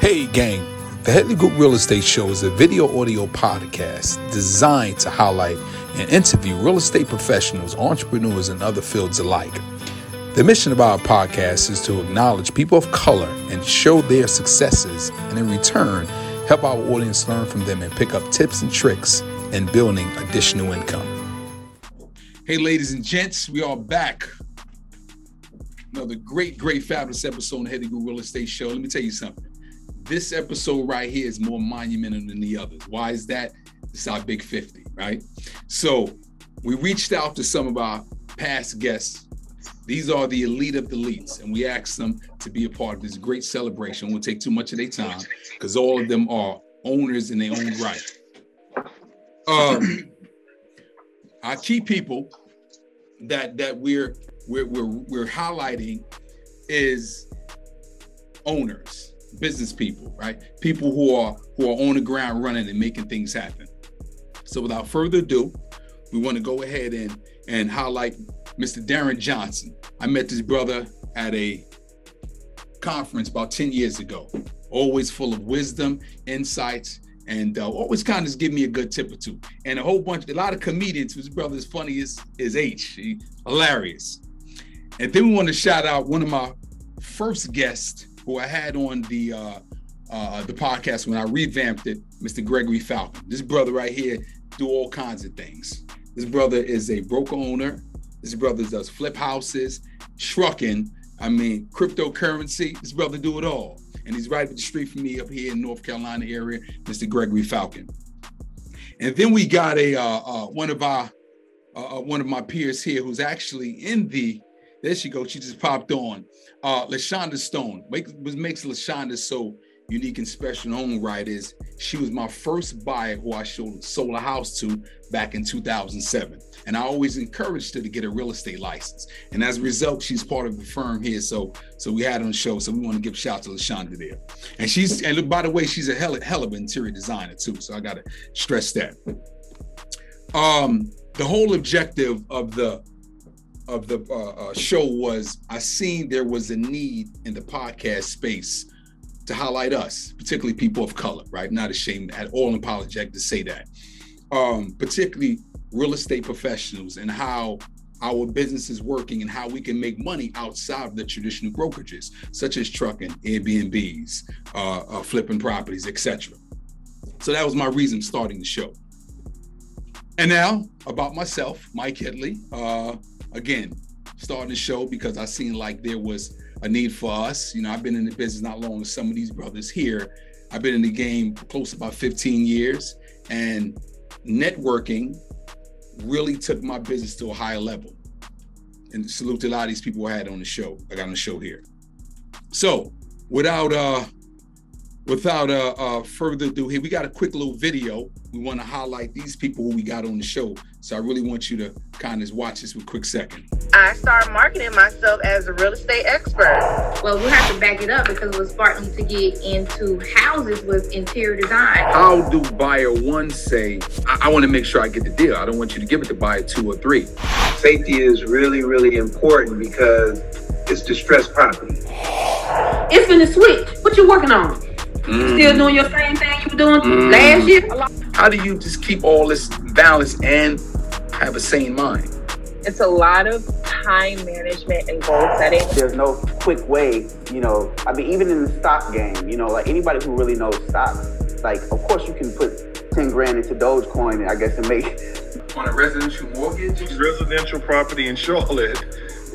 Hey, gang. The Headley Group Real Estate Show is a video audio podcast designed to highlight and interview real estate professionals, entrepreneurs, and other fields alike. The mission of our podcast is to acknowledge people of color and show their successes, and in return, help our audience learn from them and pick up tips and tricks in building additional income. Hey, ladies and gents, we are back. Another great, great, fabulous episode of the Headley Group Real Estate Show. Let me tell you something this episode right here is more monumental than the others. Why is that? It's our big 50, right? So we reached out to some of our past guests. These are the elite of the elites, and we asked them to be a part of this great celebration. Won't take too much of their time because all of them are owners in their own right. Um, our key people that that we're we're we're, we're highlighting is owners business people, right? People who are who are on the ground running and making things happen. So without further ado, we want to go ahead and and highlight Mr. Darren Johnson. I met this brother at a conference about 10 years ago. Always full of wisdom, insights, and uh, always kind of give me a good tip or two. And a whole bunch, a lot of comedians whose brother is funny as, is H. He, hilarious. And then we want to shout out one of my first guests who I had on the uh, uh, the podcast when I revamped it, Mr. Gregory Faulcon. This brother right here do all kinds of things. This brother is a broker owner. This brother does flip houses, trucking. I mean, cryptocurrency. This brother do it all, and he's right up the street from me up here in North Carolina area, Mr. Gregory Faulcon. And then we got a uh, uh, one of our uh, uh, one of my peers here who's actually in the there she goes. She just popped on. Uh, Lashonda Stone. What makes Lashonda so unique and special in her own right is she was my first buyer who I showed, sold a house to back in 2007. And I always encouraged her to get a real estate license. And as a result, she's part of the firm here. So so we had on the show. So we want to give shout out to Lashonda there. And she's and by the way, she's a hell, hell of an interior designer too. So I gotta stress that. Um, the whole objective of the of the uh, uh, show was I seen there was a need in the podcast space to highlight us, particularly people of color, right? Not ashamed at all and apologetic to say that. Um, particularly real estate professionals and how our business is working and how we can make money outside of the traditional brokerages, such as trucking, Airbnbs, uh, uh, flipping properties, etc. So that was my reason starting the show. And now about myself, Mike Headley. Uh, again, starting the show because I seen like there was a need for us. You know, I've been in the business not long as some of these brothers here. I've been in the game close about 15 years, and networking really took my business to a higher level. And salute to a lot of these people I had on the show. I got on the show here. So, without uh, without uh, uh, further ado, here we got a quick little video. We want to highlight these people who we got on the show so I really want you to kind of watch this for a quick second. I started marketing myself as a real estate expert. Well, we have to back it up because it was starting to get into houses with interior design. How do buyer one say, I, I want to make sure I get the deal? I don't want you to give it to buyer two or three. Safety is really, really important because it's distressed property. It's been a switch. What you working on? Mm. Still doing your same thing you were doing mm. last year? How do you just keep all this balance and have a sane mind. It's a lot of time management and goal setting. There's no quick way, you know. I mean, even in the stock game, you know, like anybody who really knows stocks, like, of course, you can put 10 grand into Dogecoin, I guess, and make. On a residential mortgage? Residential property in Charlotte,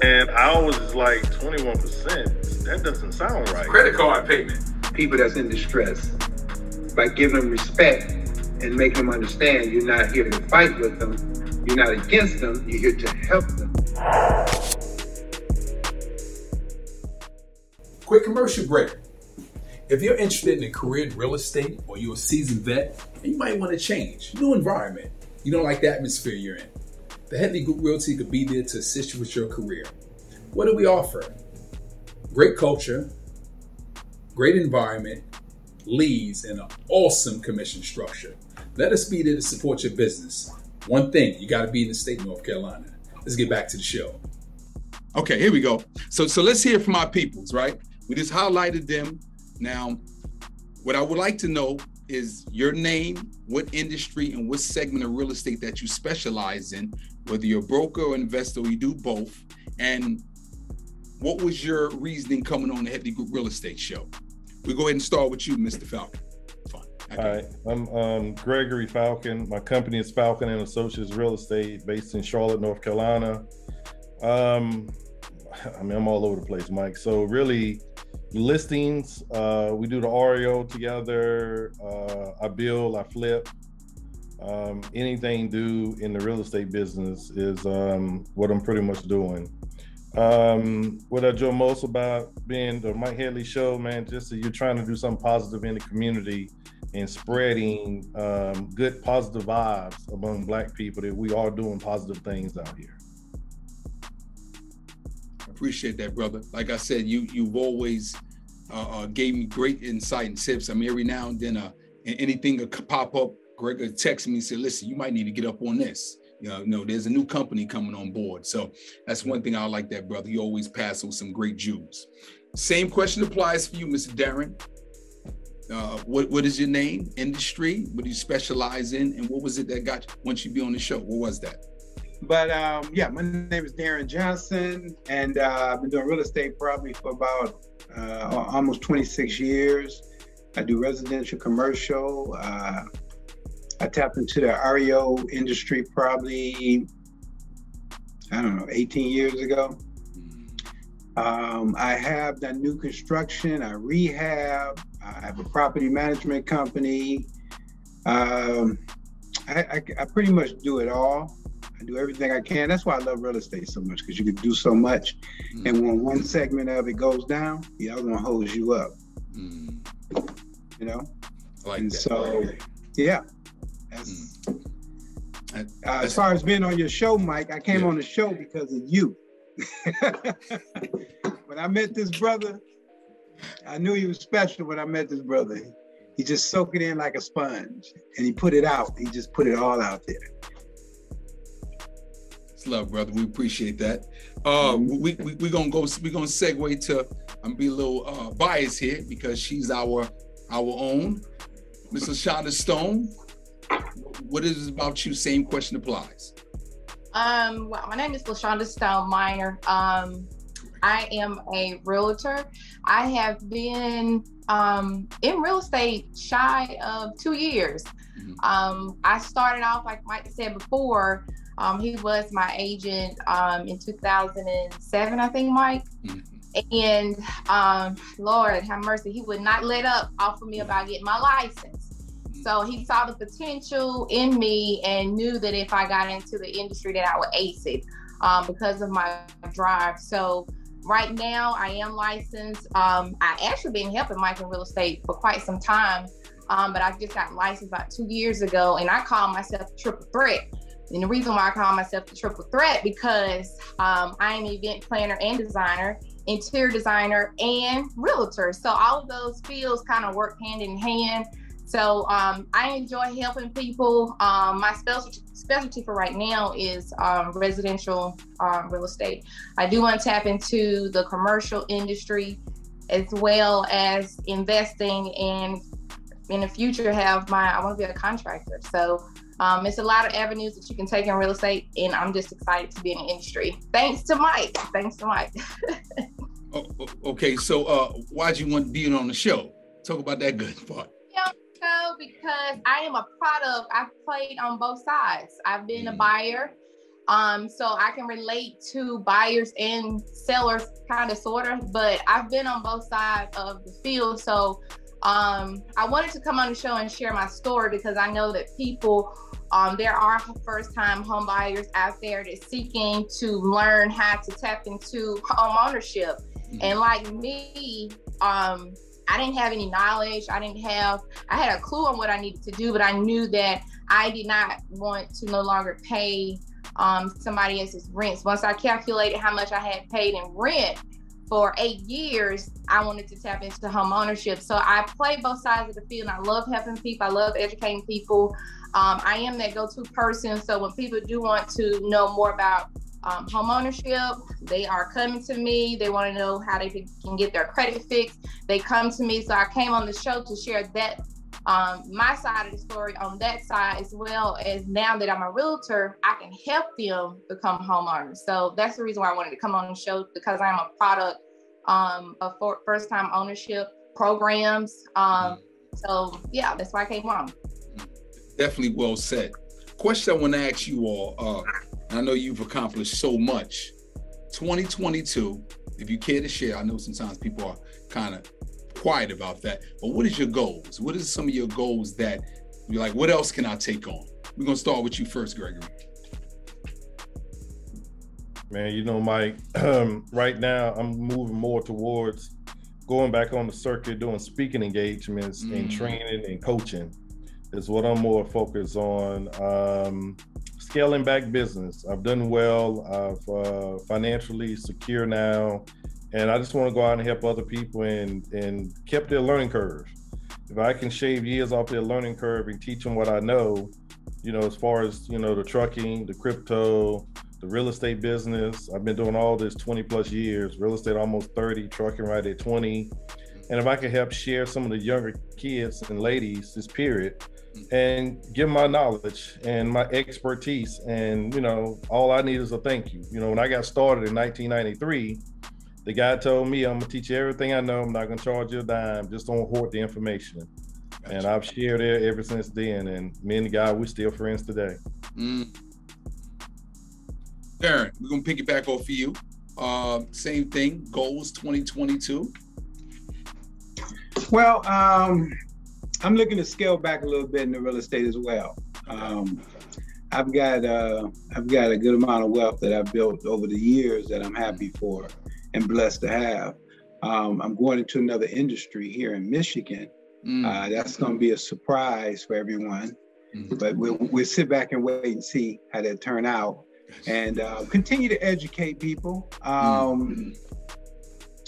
and ours is like 21%. That doesn't sound right. Credit card payment. People that's in distress, by giving them respect and make them understand you're not here to fight with them, you're not against them, you're here to help them. Quick commercial break. If you're interested in a career in real estate or you're a seasoned vet, and you might want to change, new environment. You don't like the atmosphere you're in. The Headley Group Realty could be there to assist you with your career. What do we offer? Great culture, great environment, leads, and an awesome commission structure. Let us be there to support your business. One thing, you got to be in the state of North Carolina. Let's get back to the show. Okay, here we go. So so let's hear from our peoples, right? We just highlighted them. Now, what I would like to know is your name, what industry, and what segment of real estate that you specialize in, whether you're a broker or investor, or you do both, and what was your reasoning coming on the Headley Group Real Estate Show? We go ahead and start with you, Mr. Faulcon. Fine. All right, I'm um, Gregory Faulcon. My company is Faulcon and Associates Real Estate, based in Charlotte, North Carolina. Um, I mean, I'm all over the place, Mike. So really, listings. Uh, we do the REO together. Uh, I build, I flip. Um, anything do in the real estate business is um, what I'm pretty much doing. Um, what I enjoy most about being the Mike Headley show, man, just that you're trying to do something positive in the community and spreading um, good positive vibes among black people that we are doing positive things out here. Appreciate that, brother. Like I said, you you've always uh, uh, gave me great insight and tips. I mean, every now and then, uh, anything could pop up. Greg would text me and say, "Listen, you might need to get up on this." You know, no, there's a new company coming on board. So that's one thing I like that, brother. You always pass with some great Jews. Same question applies for you, Mr. Darren. Uh, what what is your name, industry? What do you specialize in, and what was it that got you once you be on the show? What was that? But um, yeah, my name is Darren Johnson, and uh, I've been doing real estate probably for about uh, almost 26 years. I do residential, commercial. I tapped into the REO industry probably, I don't know, 18 years ago. Um, I have done new construction, I rehab, I have a property management company. Um, I, I, I pretty much do it all. I do everything I can. That's why I love real estate so much because you can do so much. Mm. And when one segment of it goes down, the other one holds you up. Mm. You know? I like and that. so, yeah. Mm. Uh, as far as being on your show, Mike, I came yeah. on the show because of you. when I met this brother, I knew he was special when I met this brother. He just soaked it in like a sponge and he put it out. He just put it all out there. It's love, brother. We appreciate that. Uh, mm-hmm. we we we gonna go. We gonna segue to. I'm be a little uh, biased here because she's our our own, Miss Lashonda Stone. What is it about you? Same question applies. Um. Well, my name is Lashonda Stone Miner. Um. I am a realtor. I have been um, in real estate shy of two years. Mm-hmm. Um, I started off, like Mike said before, um, he was my agent um, in 2007, I think, Mike. Mm-hmm. And um, Lord have mercy, he would not let up off of me about getting my license. So he saw the potential in me and knew that if I got into the industry, that I would ace it um, because of my drive. So right now, I am licensed. Um, I actually been helping Mike in real estate for quite some time. Um, but I just got licensed about two years ago, and I call myself a triple threat and the reason why I call myself the triple threat because um, I am an event planner and designer, interior designer, and realtor. So all of those fields kind of work hand in hand. So um, I enjoy helping people. Um, my specialty, for right now is um, residential um, real estate. I do want to tap into the commercial industry as well as investing and in the future have my I want to be a contractor. So um, it's a lot of avenues that you can take in real estate, and I'm just excited to be in the industry. Thanks to Mike. Thanks to Mike. okay, so uh, why'd you want to be on the show? Talk about that good part. So because I am a product. I've played on both sides. I've been mm. a buyer. Um, so I can relate to buyers and sellers kind of sort of, but I've been on both sides of the field. So um, I wanted to come on the show and share my story because I know that people, um, there are first time home buyers out there that's seeking to learn how to tap into home ownership. Mm-hmm. And like me, um, I didn't have any knowledge. I didn't have, I had a clue on what I needed to do, but I knew that I did not want to no longer pay um, somebody else's rents. Once I calculated how much I had paid in rent, for eight years, I wanted to tap into home ownership. So I play both sides of the field. I love helping people. I love educating people. Um, I am that go-to person. So when people do want to know more about um, home ownership. They are coming to me. They want to know how they can get their credit fixed. They come to me. So I came on the show to share that um, my side of the story on that side, as well as now that I'm a realtor, I can help them become homeowners. So that's the reason why I wanted to come on the show because I'm a product um, of first time ownership programs. Um, so yeah, that's why I came on. Definitely well said. Question I want to ask you all. Uh, I know you've accomplished so much. 2022, if you care to share, I know sometimes people are kind of quiet about that. But what is your goals? What is some of your goals that you're like, what else can I take on? We're gonna start with you first, Gregory. Man, you know, Mike, um, right now I'm moving more towards going back on the circuit, doing speaking engagements mm. and training and coaching is what I'm more focused on. Um, scaling back business. I've done well. I've uh, financially secure now and I just want to go out and help other people and and keep their learning curve. If I can shave years off their learning curve and teach them what I know, you know, as far as you know, the trucking, the crypto, the real estate business. I've been doing all this 20 plus years. Real estate almost 30, trucking right at 20. And if I can help share some of the younger kids and ladies this period and give my knowledge and my expertise and you know all i need is a thank you you know when i got started in 1993 the guy told me, I'm gonna teach you everything I know. I'm not gonna charge you a dime. Just don't hoard the information. Gotcha. And I've shared it ever since then. And me and the guy, we're still friends today. Mm. Darren, we're gonna pick it back off of you. Uh, same thing, goals 2022. Well, um, I'm looking to scale back a little bit in the real estate as well. Um, I've got uh, I've got a good amount of wealth that I've built over the years that I'm happy for and blessed to have. Um, I'm going into another industry here in Michigan. Mm. Uh, that's going to be a surprise for everyone. Mm. But we'll, we'll sit back and wait and see how that turn out and uh, continue to educate people um,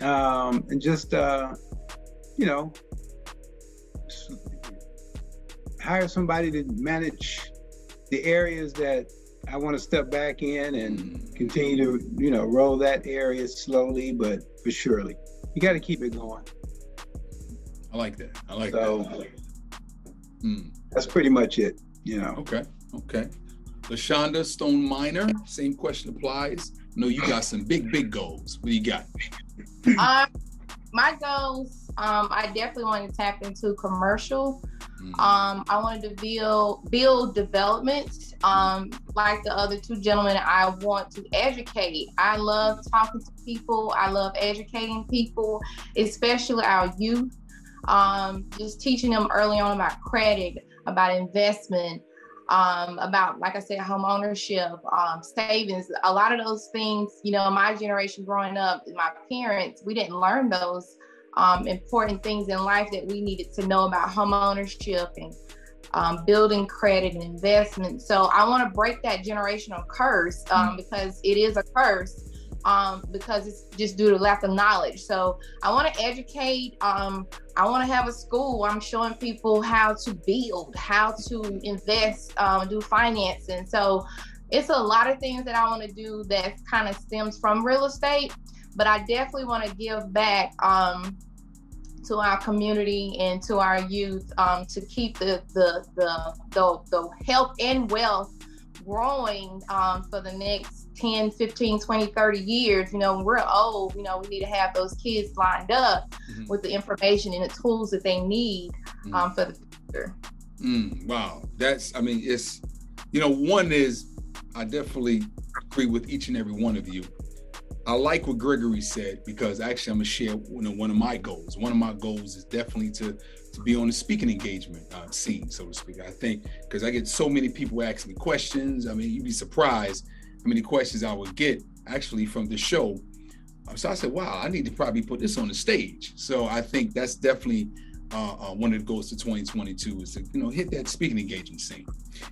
mm. um, and just, uh, you know, hire somebody to manage the areas that I want to step back in and continue to, you know, roll that area slowly but for surely. You got to keep it going. I like that. I like so, that. Mm. That's pretty much it. You know. Okay. Okay. Lashonda Stone Miner, same question applies. No, you got some big, big goals. What do you got? Um, my goals, um, I definitely want to tap into commercial. Mm-hmm. Um, I wanted to build build development. Um, like the other two gentlemen, I want to educate. I love talking to people. I love educating people, especially our youth. Um, just teaching them early on about credit, about investment, um, about, like I said, home ownership, um, savings. A lot of those things, you know, my generation growing up, my parents, we didn't learn those um, important things in life that we needed to know about home ownership and um, building credit and investment. So I want to break that generational curse um, mm. because it is a curse. Um, because it's just due to lack of knowledge. So I want to educate. Um, I want to have a school. I'm showing people how to build, how to invest, um, do financing. So it's a lot of things that I want to do that kind of stems from real estate. But I definitely want to give back um, to our community and to our youth um, to keep the, the, the, the, the health and wealth growing um, for the next 10, 15, 20, 30 years. You know, when we're old, you know, we need to have those kids lined up mm-hmm. with the information and the tools that they need mm-hmm. um, for the future. Mm, wow. That's, I mean, it's, you know, one is, I definitely agree with each and every one of you. I like what Gregory said because actually I'm gonna share you know, one of my goals. One of my goals is definitely to to be on the speaking engagement uh, scene, so to speak. I think because I get so many people asking me questions. I mean, you'd be surprised how many questions I would get actually from the show. So I said, wow, I need to probably put this on the stage. So I think that's definitely uh, uh, one of the goals to 2022 is to you know hit that speaking engagement scene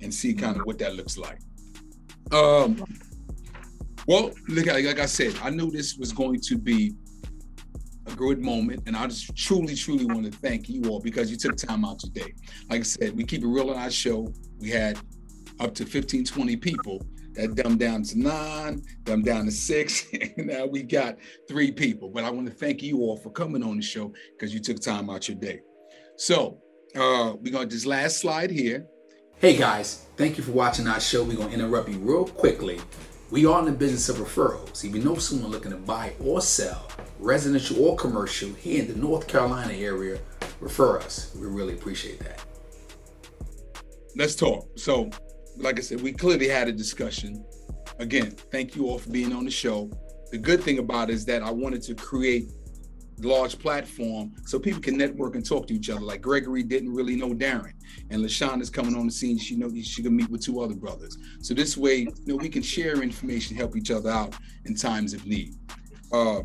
and see kind of what that looks like. Um, well, look, like I said, I knew this was going to be a good moment, and I just truly, truly want to thank you all because you took time out today. Like I said, we keep it real on our show. We had up to 15, 20 people That dumbed down to nine, dumbed down to six, and now we got three people. But I want to thank you all for coming on the show because you took time out your day. So uh, we got this last slide here. Hey guys, thank you for watching our show. We're gonna interrupt you real quickly. We are in the business of referrals. If you know someone looking to buy or sell, residential or commercial, here in the North Carolina area, refer us. We really appreciate that. Let's talk. So, like I said, we clearly had a discussion. Again, thank you all for being on the show. The good thing about it is that I wanted to create large platform so people can network and talk to each other. Like Gregory didn't really know Darren, and LaShawn is coming on the scene. She know she can meet with two other brothers. So this way, you know, we can share information, help each other out in times of need. Uh,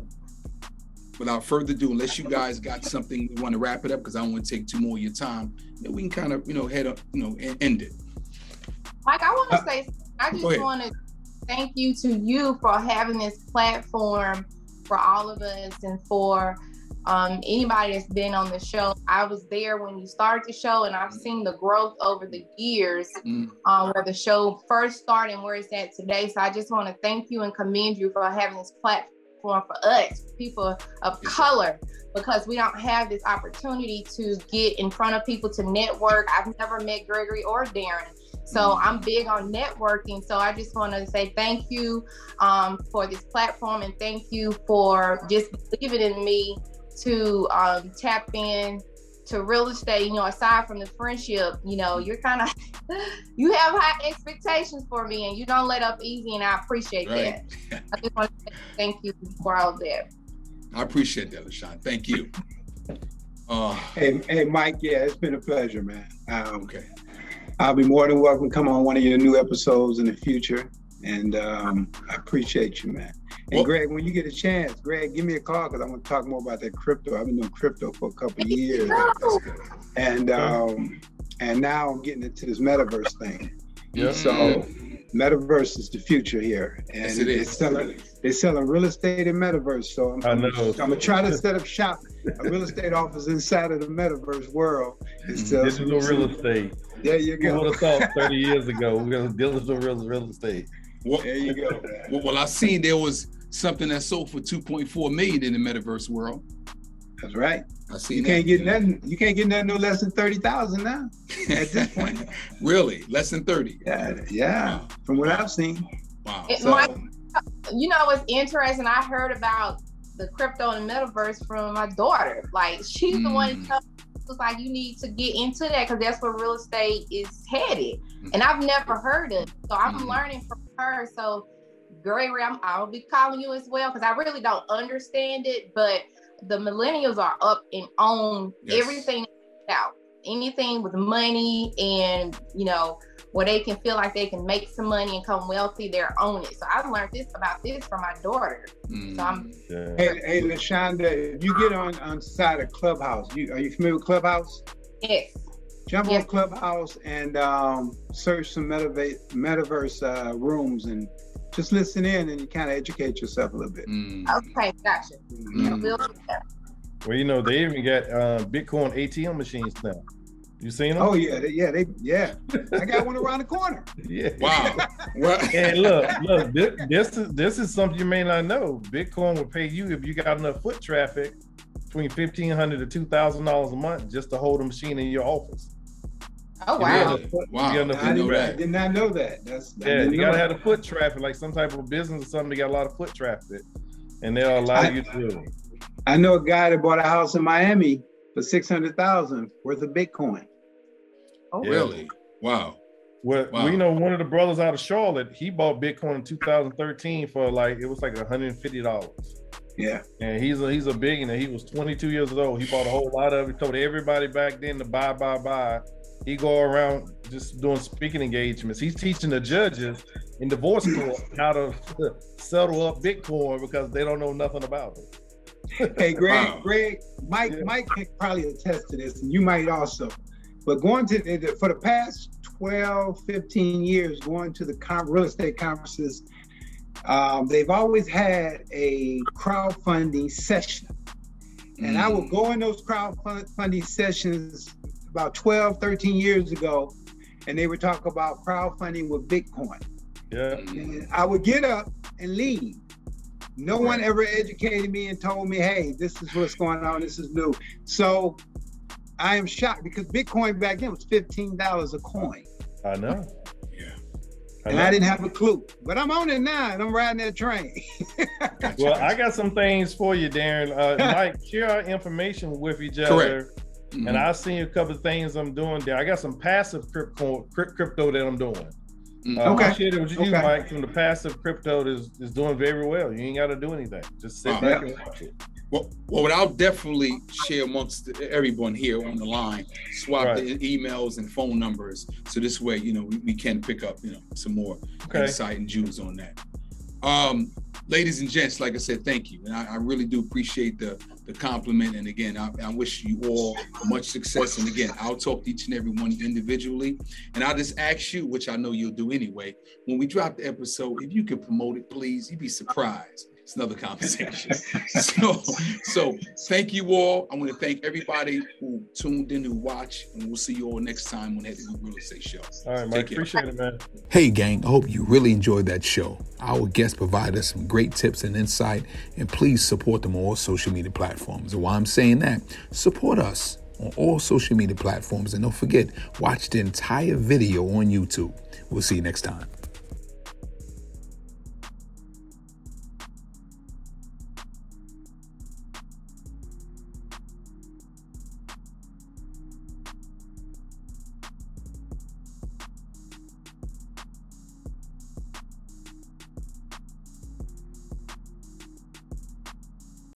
without further ado, unless you guys got something you want to wrap it up, because I don't want to take too more of your time, you know, we can kind of, you know, head up, you know, end it. Mike, I want to uh, say, I just want to thank you to you for having this platform for all of us and for um, anybody that's been on the show. I was there when you started the show, and I've seen the growth over the years mm. um, where the show first started and where it's at today. So I just want to thank you and commend you for having this platform for us, people of color, because we don't have this opportunity to get in front of people to network. I've never met Gregory or Darren. So mm-hmm. I'm big on networking. So I just want to say thank you um, for this platform and thank you for just believing in me to um, tap in to real estate. You know, aside from the friendship, you know, you're kind of you have high expectations for me, and you don't let up easy, and I appreciate right. that. I just want to thank you for all of that. I appreciate that, LaShawn. Thank you. Uh, hey, hey, Mike. Yeah, it's been a pleasure, man. Um, okay. I'll be more than welcome to come on one of your new episodes in the future. And um, I appreciate you, man. And well, Greg, when you get a chance, Greg, give me a call because I want to talk more about that crypto. I've been doing crypto for a couple of years, and um, and now I'm getting into this metaverse thing. Yeah. So metaverse is the future here, and yes, it is. selling they're selling real estate in metaverse. So I'm, I'm, I'm, gonna try to set up shop a real estate office inside of the metaverse world. Digital real estate. There you go. Who would have thought 30 years ago we're gonna deal with real real estate? Well, there you go. Well, well, I seen there was something that sold for 2.4 million in the metaverse world. That's right. I see. You that. can't get nothing. You can't get nothing no less than thirty thousand now. At this point. really, less than thirty. Yeah, yeah. Wow. From what I've seen. Wow. It so, might, you know, it's interesting. I heard about the crypto and metaverse from my daughter. Like she's mm. the one who was like, you need to get into that because that's where real estate is headed. Mm. And I've never heard it. So I'm mm. learning from her. So Gregory, I'm, I'll be calling you as well because I really don't understand it, but the millennials are up and on yes. everything out anything with money and you know where they can feel like they can make some money and come wealthy they're on it so i've learned this about this from my daughter mm. so i'm yeah. hey, hey lashonda if you get on on side of clubhouse you are you familiar with clubhouse yes jump yes. on clubhouse and um, search some metaverse metaverse uh, rooms and just listen in and you kind of educate yourself a little bit. Mm. Okay, gotcha. Mm. Well, you know, they even got uh, Bitcoin ATM machines now. You seen them? Oh yeah, they, yeah, they yeah. I got one around the corner. Yeah. Wow. and look, look, this, this, is this is something you may not know. Bitcoin will pay you if you got enough foot traffic between fifteen hundred to two thousand dollars a month just to hold a machine in your office. Oh wow! wow! I, did, I did not know that. That's yeah. You gotta have the foot traffic, like some type of business or something. They got a lot of foot traffic, and they'll allow I, you to. I know a guy that bought a house in Miami for six hundred thousand worth of Bitcoin. Oh, yeah. really? Wow. Well, wow. we know one of the brothers out of Charlotte. He bought Bitcoin in 2013 for like it was like 150 dollars. Yeah. And he's a he's a billionaire. He was 22 years old. He bought a whole lot of it. Told everybody back then to buy, buy, buy he go around just doing speaking engagements. He's teaching the judges in divorce court how to settle up Bitcoin because they don't know nothing about it. Hey, Greg, wow. Greg, Mike, yeah. Mike can probably attest to this, and you might also. But going to the, for the past 12, 15 years, going to the real estate conferences, um, they've always had a crowdfunding session. And mm. I would go in those crowdfunding sessions about 12, 13 years ago, and they would talk about crowdfunding with Bitcoin. Yeah. I would get up and leave. No one ever educated me and told me, hey, this is what's going on, this is new. So I am shocked because Bitcoin back then was $15 a coin. I know. Yeah. And I didn't have a clue. But I'm on it now and I'm riding that train. Well, I got some things for you, Darren. Uh, Mike, share our information with each other. Correct. And Mhm. I'll send you a couple of things I'm doing there. I got some passive crypto, crypto that I'm doing. Uh, Okay. I'll share it with you, Okay. Mike, from the passive crypto that is, is doing very well. You ain't got to do anything. Just sit Wow. back and watch it. Well, well, what I'll definitely share amongst everyone here on the line, swap the e- emails and phone numbers, so this way, you know, we, we can pick up, you know, some more Okay. insight and Jews on that. Um, ladies and gents, like I said, thank you, and I, I really do appreciate the the compliment. And again, I, I wish you all much success. And again, I'll talk to each and every one individually, and I'll just ask you, which I know you'll do anyway, when we drop the episode, if you can promote it, please. You'd be surprised. It's another conversation. so, so thank you all. I want to thank everybody who tuned in, who watched, and we'll see you all next time on the Head Real Estate Show. All right, Mike. Appreciate it, man. Hey, gang, I hope you really enjoyed that show. Our guests provided us some great tips and insight, and please support them on all social media platforms. And while I'm saying that, support us on all social media platforms. And don't forget, watch the entire video on YouTube. We'll see you next time.